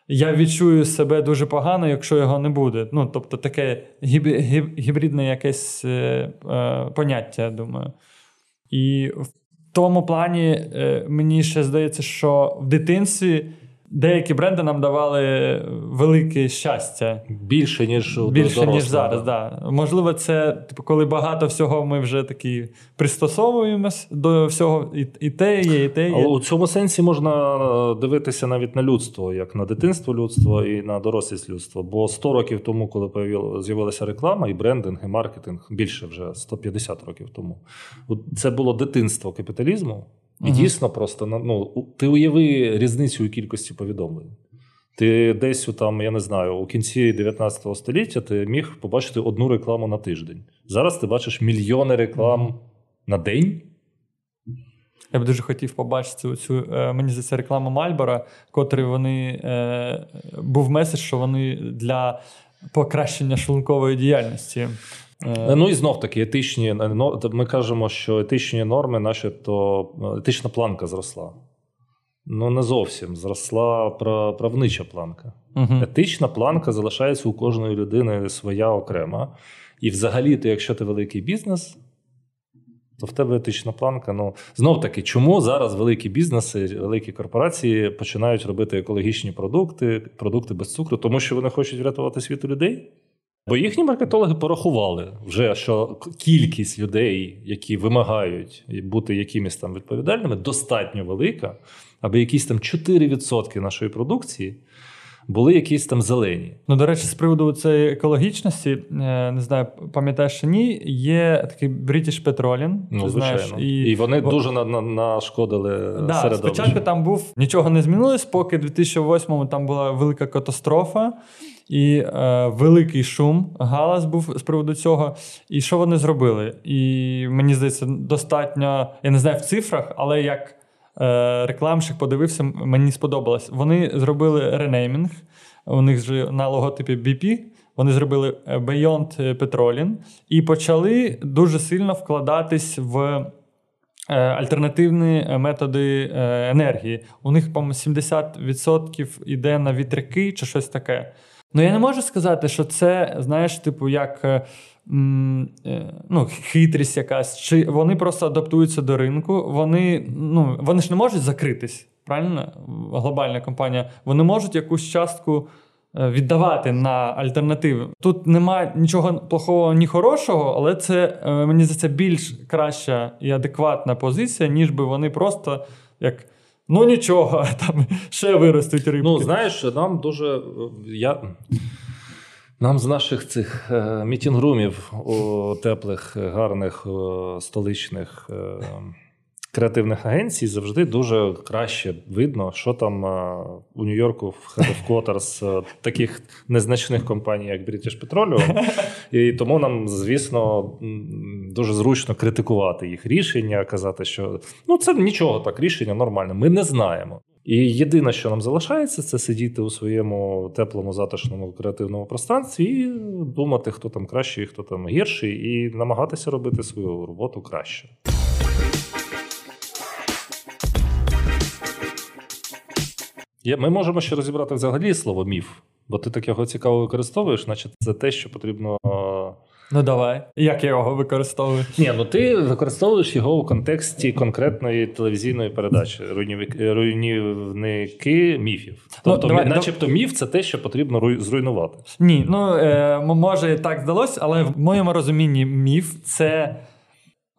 я відчую себе дуже погано, якщо його не буде. Ну, Тобто таке гіб, гіб, гібридне якесь е, е, поняття, я думаю. І в тому плані е, мені ще здається, що в дитинстві деякі бренди нам давали велике щастя. Більше, ніж Більше, ніж зараз. Да. Можливо, це типу, коли багато всього ми вже такі пристосовуємось до всього, і і те є, і те є. Але у цьому сенсі можна е, дивитися навіть на людство, як на дитинство людства і на дорослість людства. Бо 100 років тому, коли з'явилася реклама, і брендинг, і маркетинг більше вже 150 років тому. Це було дитинство капіталізму. І угу. дійсно просто ну, ти уяви різницю у кількості повідомлень. Ти десь у там, я не знаю, у кінці 19 століття ти міг побачити одну рекламу на тиждень. Зараз ти бачиш мільйони реклам угу. на день. Я б дуже хотів побачити цю, е, мені здається, рекламу Мальбора, котрий вони е, був меседж, що вони для покращення шлункової діяльності. Е, ну і знов таки етичні ми кажемо, що етичні норми, начебто етична планка зросла. Ну, не зовсім зросла правнича планка. Угу. Етична планка залишається у кожної людини своя окрема. І взагалі, то якщо ти великий бізнес, то в тебе етична планка. Ну знов таки, чому зараз великі бізнеси, великі корпорації починають робити екологічні продукти, продукти без цукру, тому що вони хочуть врятувати світ у людей? Бо їхні маркетологи порахували вже, що кількість людей, які вимагають бути якимись там відповідальними, достатньо велика, аби якісь там 4% нашої продукції були якісь там зелені. Ну, до речі, з приводу цієї екологічності, е, не знаю, пам'ятаєш чи ні, є такий British Petroleum. Ну, ти знаєш, і і вони Бо... дуже на, на, нашкодили да, середовищу. Спочатку там був нічого не змінилось, поки в 2008-му там була велика катастрофа. І е, великий шум, галас був з приводу цього. І що вони зробили? І мені здається, достатньо, я не знаю в цифрах, але як Е, рекламщик подивився, мені сподобалось. Вони зробили ренеймінг. У них же на логотипі BP. Вони зробили е, Beyond Petrolin і почали дуже сильно вкладатись в е, альтернативні методи енергії. У них, по-моєму, 70% йде на вітряки чи щось таке. Ну я не можу сказати, що це, знаєш, типу, як Е, ну, хитрість якась, чи вони просто адаптуються до ринку, вони ну, вони ж не можуть закритись, правильно? Глобальна компанія. Вони можуть якусь частку е, віддавати на альтернативи. Тут немає нічого плохого, ні хорошого, але це е, мені здається більш краща і адекватна позиція, ніж би вони просто як. Ну нічого, там ще виростуть рибки. Ну, знаєш, нам дуже. я... Нам з наших цих е, мітінгрумів у теплих, гарних столичних е, креативних агенцій завжди дуже краще видно, що там е, у Нью-Йорку в Head of таких незначних компаній, як British Petroleum. І тому нам, звісно, дуже зручно критикувати їх рішення, казати, що ну це нічого так, рішення нормальне. Ми не знаємо. І єдине, що нам залишається, це сидіти у своєму теплому, затишному креативному пространстві і думати, хто там кращий, хто там гірший, і намагатися робити свою роботу краще. Ми можемо ще розібрати взагалі слово міф, бо ти так його цікаво використовуєш, наче це те, що потрібно Ну давай. Як я його використовую? Ні, ну ти використовуєш його у контексті конкретної телевізійної передачі руйнівники міфів. Ну, тобто, ну, давай, начебто, міф це те, що потрібно зруйнувати. Ні, ну е, може так здалося, але в моєму розумінні міф це.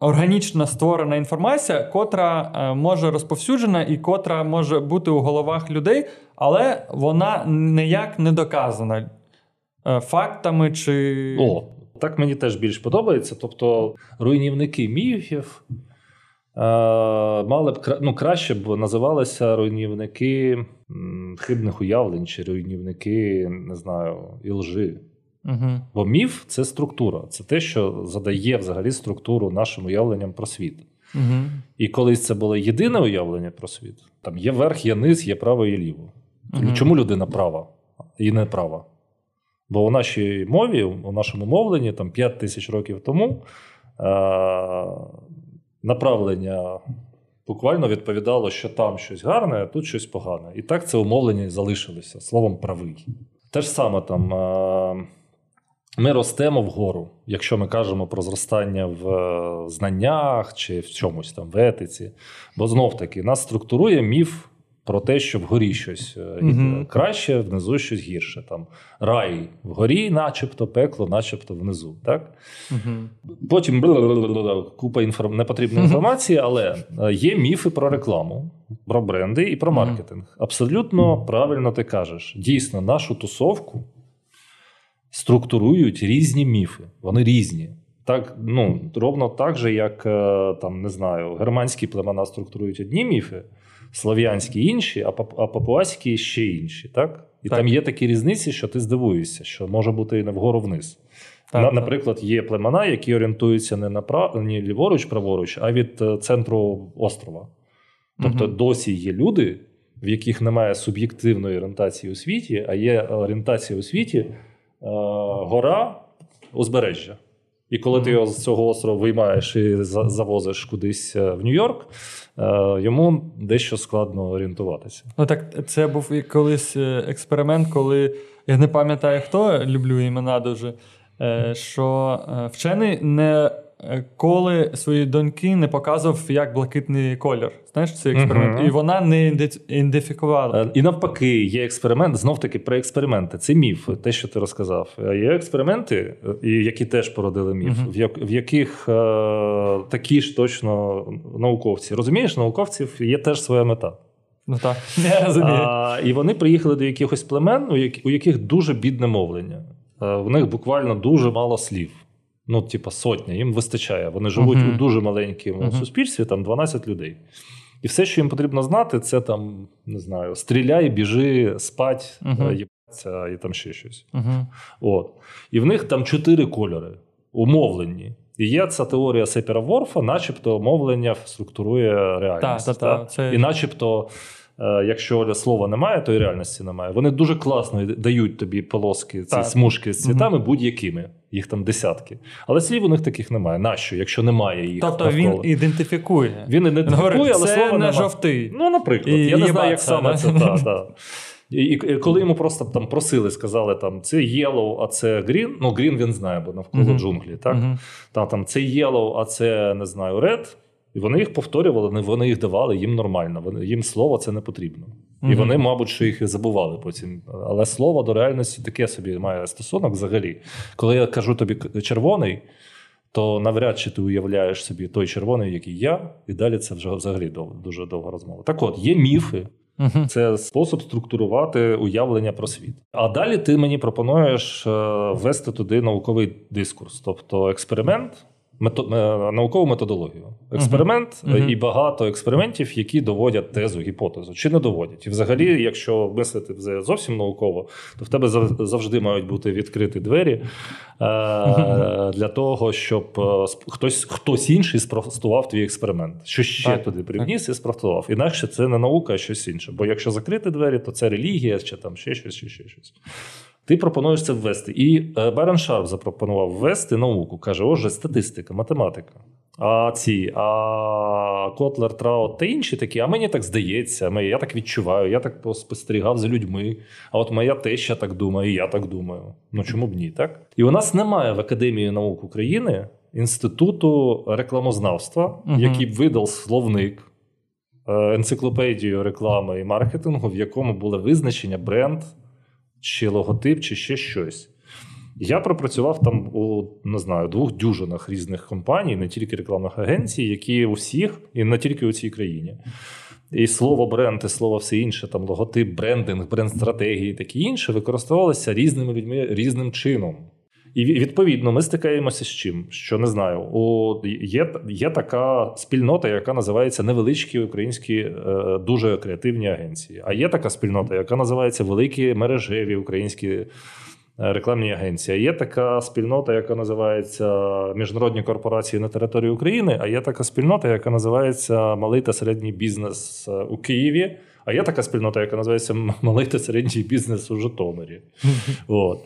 Органічно створена інформація, котра е, може розповсюджена і котра може бути у головах людей, але вона ніяк не доказана е, фактами чи. О, так мені теж більш подобається. Тобто, руйнівники міфів е, мали б ну, краще б називалися руйнівники хибних уявлень чи руйнівники, не знаю, і лжи. Угу. Бо міф це структура, це те, що задає взагалі структуру нашим уявленням про світ. Угу. І колись це було єдине уявлення про світ. Там є верх, є низ, є право і ліво. Угу. Чому людина права і не права? Бо у нашій мові, у нашому мовленні, там 5 тисяч років тому е- направлення буквально відповідало, що там щось гарне, а тут щось погане. І так це умовлення залишилося словом правий. Те ж саме там. Е- ми ростемо вгору, якщо ми кажемо про зростання в е, знаннях чи в чомусь там в етиці. Бо знов таки нас структурує міф про те, що вгорі щось uh краще, внизу щось гірше. Там Рай вгорі, начебто, пекло, начебто внизу. Так? uh Потім купа інформ... непотрібної інформації, але е, є міфи про рекламу, про бренди і про маркетинг. Абсолютно правильно ти кажеш. Дійсно, нашу тусовку структурують різні міфи. Вони різні. Так, ну, ровно так же, як там, не знаю, германські племена структурують одні міфи слов'янські інші, а папуаські ще інші. так? І так. там є такі різниці, що ти здивуєшся, що може бути і не вгору вниз. На, наприклад, є племена, які орієнтуються не на прав... не ліворуч, праворуч, а від е, центру острова. Тобто угу. досі є люди, в яких немає суб'єктивної орієнтації у світі, а є орієнтація у світі е, гора узбережжя. І коли ти його з цього острова виймаєш і завозиш кудись е, в Нью-Йорк, е, йому дещо складно орієнтуватися. Ну так це був колись е, експеримент, коли я не пам'ятаю хто, люблю імена дуже. Що вчений не Е, коли свої доньки не показував як блакитний колір. Знаєш, цей експеримент, uh-huh. і вона не ідентифікувала. Е, і навпаки, є експеримент, знов таки про експерименти. Це міф, те, що ти розказав. Е, є експерименти, які теж породили міф, uh-huh. в яких е, такі ж точно науковці. Розумієш, науковців є теж своя мета. Ну так, я розумію. А, І вони приїхали до якихось племен, у яких дуже бідне мовлення. В них буквально дуже мало слів ну, типа, сотня, їм вистачає. Вони живуть uh-huh. у дуже маленькому uh-huh. суспільстві, там 12 людей. І все, що їм потрібно знати, це там, не знаю, стріляй, біжи, спать, uh-huh. їбаться і там ще щось. От. І в них там чотири кольори, умовлені. І є ця теорія Сепера Ворфа, начебто мовлення структурує реальність. Та, та, та, це... І начебто. Е, якщо слова немає, то і реальності немає. Вони дуже класно дають тобі полоски, ці так. смужки з цвітами угу. будь-якими. Їх там десятки. Але слів у них таких немає. Нащо, якщо немає їх? Тобто навколо? він ідентифікує. Він ідентифікує, Говорить, але це слова не немає. жовтий. Ну, наприклад, і я не знаю, як саме це. Та, та. І, і коли йому просто там просили, сказали, там це yellow, а це green, ну green він знає, бо навколо uh-huh. джунглі. так? Uh-huh. Там, там це yellow, а це не знаю, red. І вони їх повторювали, вони їх давали, їм нормально. Їм слово це не потрібно. І вони, мабуть, що їх і забували потім. Але слово до реальності таке собі має стосунок взагалі. Коли я кажу тобі червоний, то навряд чи ти уявляєш собі той червоний, який я, і далі це вже взагалі дов, дуже довга розмова. Так от, є міфи. Це спосіб структурувати уявлення про світ. А далі ти мені пропонуєш е, ввести туди науковий дискурс, тобто експеримент, мето... Е, наукову методологію. Експеримент uh-huh. і багато експериментів, які доводять тезу, гіпотезу, чи не доводять. І взагалі, якщо мислити зовсім науково, то в тебе завжди мають бути відкриті двері uh-huh. для того, щоб хтось хтось інший спростував твій експеримент. Що ще так. туди привніс і спростував. Інакше це не наука, а щось інше. Бо якщо закрити двері, то це релігія, чи там ще щось, ще щось. Ти пропонуєш це ввести. І е, Байрон Шарп запропонував ввести науку. Каже: Отже, статистика, математика. А ці, а Котлер, Траут та інші такі, а мені так здається, я так відчуваю, я так спостерігав за людьми. А от моя теща так думає, і я так думаю. Ну чому б ні, так? І у нас немає в Академії наук України інституту рекламознавства, угу. який б видав словник, е, енциклопедію реклами і маркетингу, в якому було визначення бренд чи логотип, чи ще щось. Я пропрацював там у не знаю, двох дюжинах різних компаній, не тільки рекламних агенцій, які у всіх, і не тільки у цій країні. І слово бренд, і слово все інше, там логотип, брендинг, бренд-стратегії і таке інше використовувалися різними людьми різним чином. І відповідно ми стикаємося з чим? Що не знаю, у, є є така спільнота, яка називається невеличкі українські е, дуже креативні агенції. А є така спільнота, яка називається великі мережеві українські е, рекламні агенції. А Є така спільнота, яка називається Міжнародні корпорації на території України. А є така спільнота, яка називається Малий та середній бізнес е, у Києві. А є така спільнота, яка називається Малий та середній бізнес у Житомирі. От.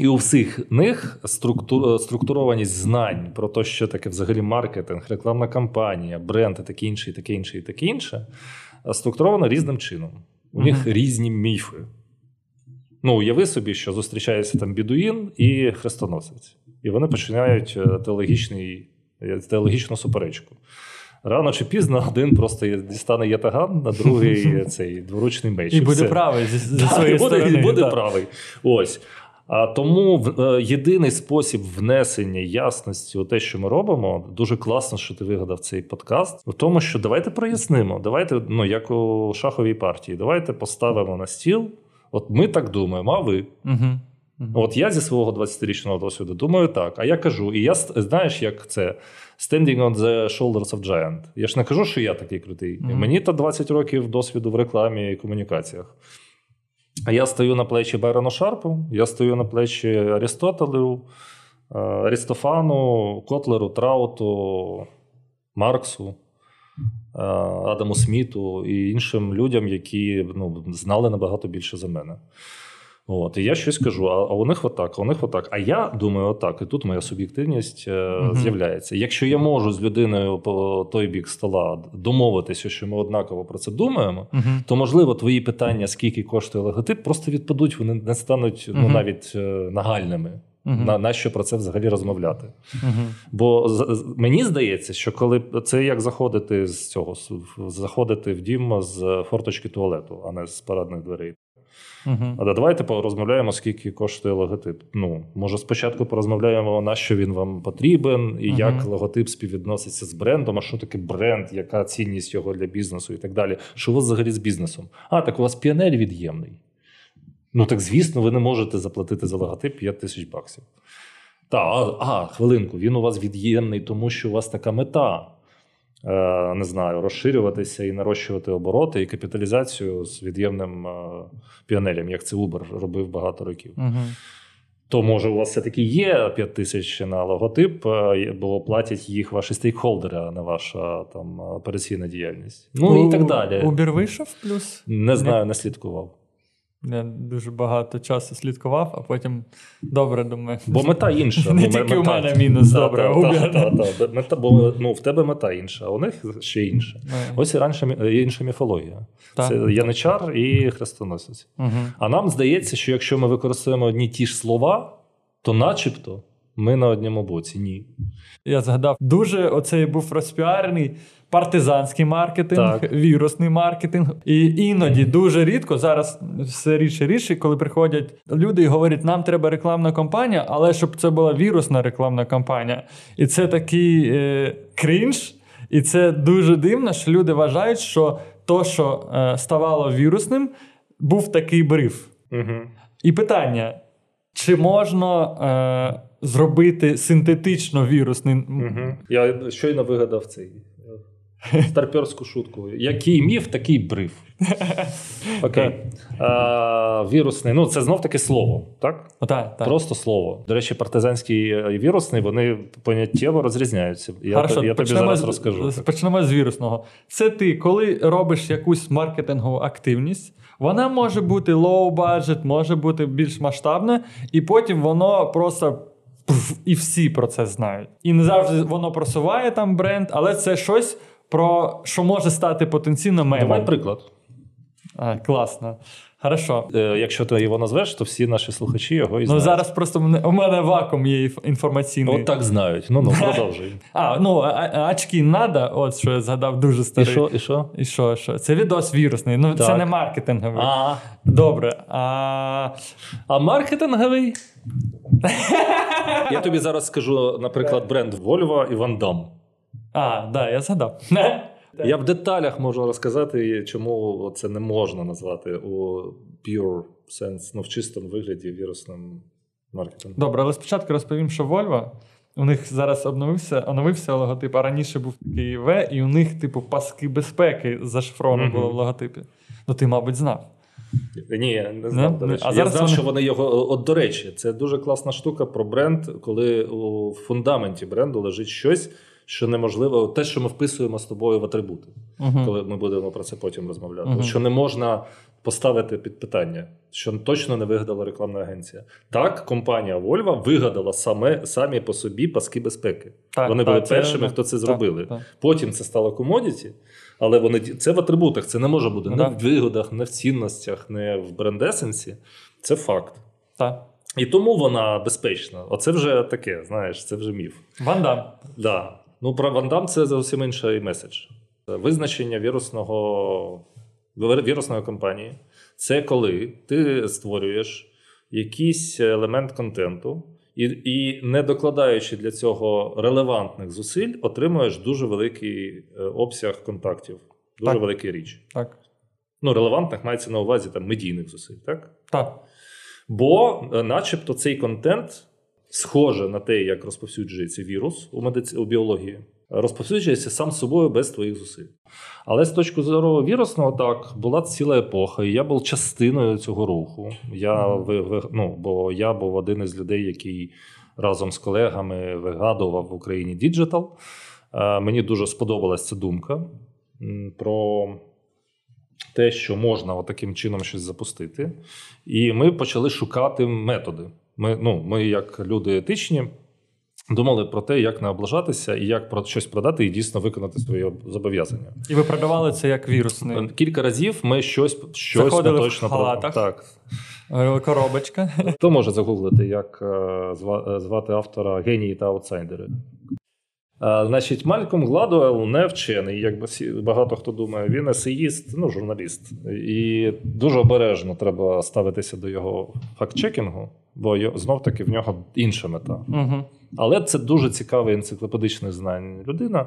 І у всіх них структур, структурованість знань про те, що таке взагалі маркетинг, рекламна кампанія, бренд і таке інше, і таке інше, і таке інше, структуровано різним чином. У uh-huh. них різні міфи. Ну, уяви собі, що зустрічається там бідуїн і хрестоносець. І вони починають е, теологічний, е, теологічну суперечку. Рано чи пізно один просто дістане ятаган, а другий цей дворучний меч. І, і буде правий зі, зі своєї сторони. Буде правий. Ось. А тому е, єдиний спосіб внесення ясності у те, що ми робимо, дуже класно, що ти вигадав цей подкаст. У тому, що давайте прояснимо, давайте, ну як у шаховій партії, давайте поставимо на стіл. От ми так думаємо, а ви. Угу. Угу. От я зі свого 20-річного досвіду думаю так. А я кажу, і я знаєш, як це standing on the shoulders of giant. Я ж не кажу, що я такий крутий. Угу. Мені то 20 років досвіду в рекламі і комунікаціях. Я стою на плечі Байрона Шарпу, я стою на плечі Арістотелю, е, Арістофану, Котлеру, Трауту, Марксу, е, Адаму Сміту і іншим людям, які ну, знали набагато більше за мене. От, І я щось кажу, а, а у них отак, а у них отак. А я думаю, отак. І тут моя суб'єктивність е, Мгм. з'являється. Якщо я можу з людиною по той бік стола домовитися, що ми однаково про це думаємо, Угу. то можливо твої питання, скільки коштує логотип, просто відпадуть, вони не стануть ну, навіть е, нагальними. Угу. На, на що про це взагалі розмовляти? Угу. Бо з- з- мені здається, що коли це як заходити з цього, заходити в дім з форточки туалету, а не з парадних дверей. Угу. А да, давайте порозмовляємо, скільки коштує логотип. Ну, може, спочатку порозмовляємо, на що він вам потрібен, і Мгм. як логотип співвідноситься з брендом, а що таке бренд, яка цінність його для бізнесу і так далі. Що у вас взагалі з бізнесом? А, так у вас піонер від'ємний. Ну так звісно, ви не можете заплатити за логотип 5 тисяч баксів. Та, а, а, хвилинку, він у вас від'ємний, тому що у вас така мета. Е, не знаю, розширюватися і нарощувати обороти і капіталізацію з від'ємним е, як це Uber робив багато років. Угу. То може у вас все-таки є 5 тисяч на логотип, е, бо платять їх ваші стейкхолдери, а не ваша там операційна діяльність. Ну і так далі. Убір вийшов плюс. Не знаю, не слідкував. Я дуже багато часу слідкував, а потім добре думаю. Бо мета інша. Не Ну, тільки мета- у мене мінус, добре, та, та, та, та. Мета, бо ну, в тебе мета інша, а у них ще інша. Ось і раніше інша міфологія. Це яничар і хрестоносець. Мгм. А нам здається, що якщо ми використовуємо одні ті ж слова, то начебто ми на одному боці. Ні. Я згадав, дуже оцей був розпіарений партизанський маркетинг, Так. вірусний маркетинг. І іноді дуже рідко зараз все рідше рідше, коли приходять люди і говорять, нам треба рекламна кампанія, але щоб це була вірусна рекламна кампанія. І це такий е, крінж, і це дуже дивно, що люди вважають, що то, що е, ставало вірусним, був такий бриф. Угу. І питання: чи можна е, зробити синтетично вірусний Угу. Я щойно вигадав цей старперську шутку. Який міф, такий бриф. Окей. А, вірусний, ну це знов таки слово, так? Отак, так. Просто слово. До речі, партизанський і вірусний, вони поняттєво розрізняються. Я, Хорошо, я тобі зараз з- розкажу. Почнемо з вірусного. Це ти, коли робиш якусь маркетингову активність, вона може бути low budget, може бути більш масштабна, і потім воно просто. І всі про це знають. І не завжди воно просуває там бренд, але це щось, про що може стати потенційно мемом. Давай приклад. А, класно. Хорошо. Е, Якщо ти його назвеш, то всі наші слухачі його і Ну знають. зараз просто мене- у мене вакуум є інформаційний. От так знають. Ну ну продовжуй. А, ну, очки надо, от що я згадав, дуже І старий. що, і що? І що, що? Це відос вірусний. Ну, це не маркетинговий. А, Добре. А... а маркетинговий? Я тобі зараз скажу, наприклад, бренд Volvo і Van Damme. А, да, я згадав. Я в деталях можу розказати, чому це не можна назвати у pure sense, ну в чистому вигляді вірусним маркетингом. Добре, але спочатку розповім, що Volvo. У них зараз обновився, оновився логотип, а раніше був такий V, і у них, типу, паски безпеки зашифровано було в логотипі. Ну, ти, мабуть, знав. Ні, я не знав. Не? До речі. А я зараз знав, вони- що вони його. От до речі, це дуже класна штука про бренд, коли у фундаменті бренду лежить щось, що неможливо, те, що ми вписуємо з тобою в атрибути, Угу. коли ми будемо про це потім розмовляти. Мгм. Що не можна поставити під питання, що точно не вигадала рекламна агенція. Так, компанія Volvo вигадала саме самі по собі паски безпеки. Так, вони так, були це- першими, хто це зробили. так. Потім це стало комодіті, але вони це в атрибутах, це не може бути не в вигодах, не в цінностях, не в брендесенсі. Це факт. Так. І тому вона безпечна. Оце вже таке, знаєш, це вже міф. Вандам. Да. Ну, про Вандам це зовсім інший меседж. Визначення вірусного, вірусної компанії це коли ти створюєш якийсь елемент контенту, і, і не докладаючи для цього релевантних зусиль, отримуєш дуже великий е, обсяг контактів, дуже Так. великий річ. Так. Ну, релевантних мається на увазі там медійних зусиль, так? Так. Бо, е, начебто, цей контент схоже на те, як розповсюджується вірус у медиці у біології. розповсюджується сам собою без твоїх зусиль. Але з точки зору вірусного, так, була ціла епоха, і я був частиною цього руху. Я, ну, Бо я був один із людей, який разом з колегами вигадував в Україні діджитал. Мені дуже сподобалася ця думка про те, що можна таким чином щось запустити. І ми почали шукати методи. Ми, ну, Ми, як люди етичні, думали про те, як не облажатися і як про щось продати і дійсно виконати своє зобов'язання. І ви продавали це як вірусний? Кілька разів ми щось щось Заходили точно в халатах. Так. Е, коробочка. Хто може загуглити, як е, звати автора генії та аутсайдери? Значить, Мальком Гладуел не вчений, як багато хто думає, він есеїст, ну, журналіст. І дуже обережно треба ставитися до його фактчекінгу, бо знов таки в нього інша мета. Угу. Але це дуже цікавий енциклопедичний знань людина.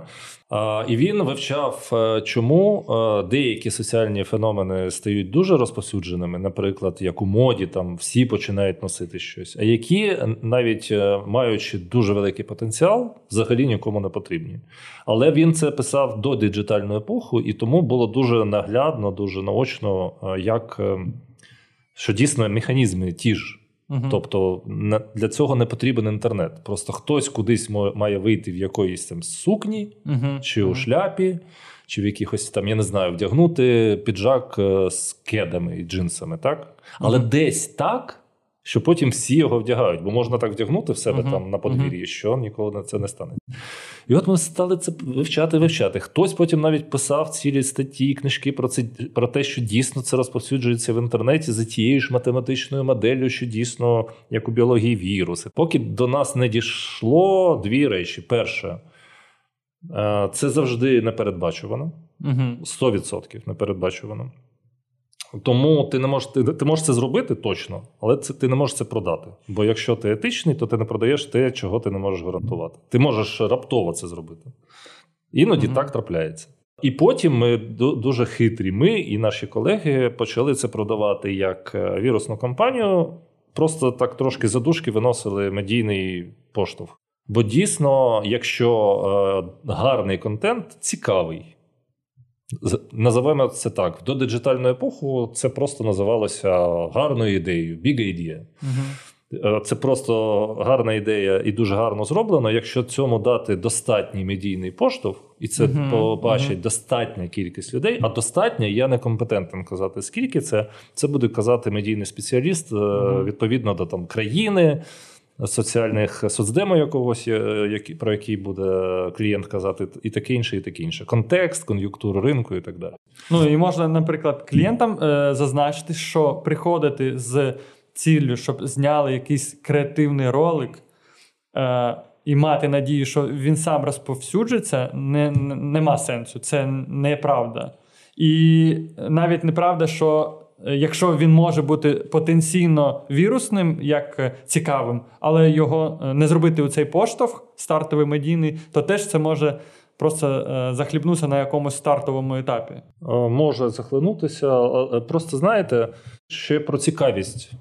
І він вивчав, е, чому е, деякі соціальні феномени стають дуже розповсюдженими, наприклад, як у моді, там всі починають носити щось, а які, навіть е, маючи дуже великий потенціал, взагалі нікому не потрібні. Але він це писав до диджитальної епохи, і тому було дуже наглядно, дуже наочно, як що дійсно механізми ті ж. Угу. Тобто для цього не потрібен інтернет. Просто хтось кудись має вийти в якоїсь там сукні, угу. чи у шляпі, чи в якихось там, я не знаю, вдягнути піджак е, з кедами і джинсами, так? Але угу. десь так. Що потім всі його вдягають, бо можна так вдягнути в себе uh-huh. там на подвір'ї, uh-huh. що ніколи на це не стане. І от ми стали це вивчати, вивчати. Хтось потім навіть писав цілі статті, книжки про це про те, що дійсно це розповсюджується в інтернеті за тією ж математичною моделлю, що дійсно як у біології віруси. Поки до нас не дійшло дві речі: перше, е, це завжди непередбачувано, uh-huh. 100% непередбачувано. Тому ти не можеш ти, ти можеш це зробити точно, але це ти не можеш це продати. Бо якщо ти етичний, то ти не продаєш те, чого ти не можеш гарантувати. Ти можеш раптово це зробити. Іноді mm-hmm. так трапляється. І потім ми дуже хитрі. Ми і наші колеги почали це продавати як е, вірусну кампанію. Просто так трошки задушки виносили медійний поштовх. Бо дійсно, якщо е, гарний контент цікавий. Називаємо це так. До диджитальної епоху це просто називалося гарною ідеєю, big idea. Угу. Це просто гарна ідея і дуже гарно зроблено. Якщо цьому дати достатній медійний поштовх, і це uh побачить uh достатня кількість людей, а достатня, я не компетентен казати, скільки це. Це буде казати медійний спеціаліст uh відповідно до там країни соціальних соцдемо якогось, е, про який буде клієнт казати, і таке інше, і таке інше. Контекст, кон'юнктуру ринку і так далі. Ну і можна, наприклад, клієнтам е, зазначити, що приходити з ціллю, щоб зняли якийсь креативний ролик. Е, і мати надію, що він сам розповсюджиться, не, не, нема сенсу. Це неправда. І навіть неправда, що якщо він може бути потенційно вірусним, як е, цікавим, але його е, не зробити у цей поштовх стартовий медійний, то теж це може. Просто захлібнутися на якомусь стартовому етапі. Може захлинутися. Просто знаєте, ще про цікавість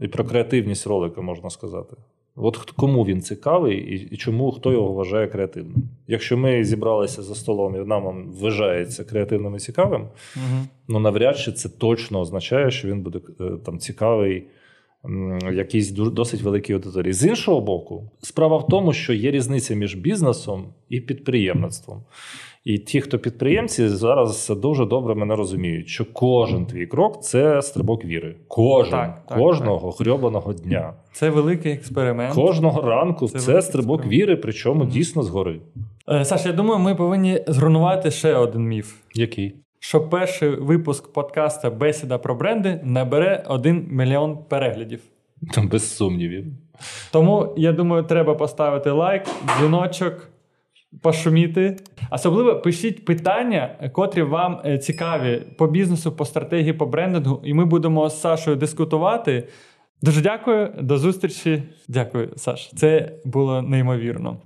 і про креативність ролика можна сказати. От кому він цікавий і чому хто його вважає креативним? Якщо ми зібралися за столом і нам вважається креативним і цікавим, угу. ну навряд чи це точно означає, що він буде е, там цікавий якійсь досить великій аудиторії. З іншого боку, справа в тому, що є різниця між бізнесом і підприємництвом. І ті, хто підприємці, зараз дуже добре мене розуміють, що кожен твій крок це стрибок віри. Кожен так, так, кожного так. грьобаного дня. Це великий експеримент. Кожного ранку це, це стрибок експеримент. віри, причому mm-hmm. дійсно згори. Е, Саш, я думаю, ми повинні зруйнувати ще один міф. Який? Що перший випуск подкаста Бесіда про бренди набере 1 мільйон переглядів. Без сумнівів. Тому я думаю, треба поставити лайк, дзвіночок пошуміти. Особливо пишіть питання, котрі вам е, цікаві по бізнесу, по стратегії, по брендингу, і ми будемо з Сашою дискутувати. Дуже дякую, до зустрічі. Дякую, Саш. Це було неймовірно.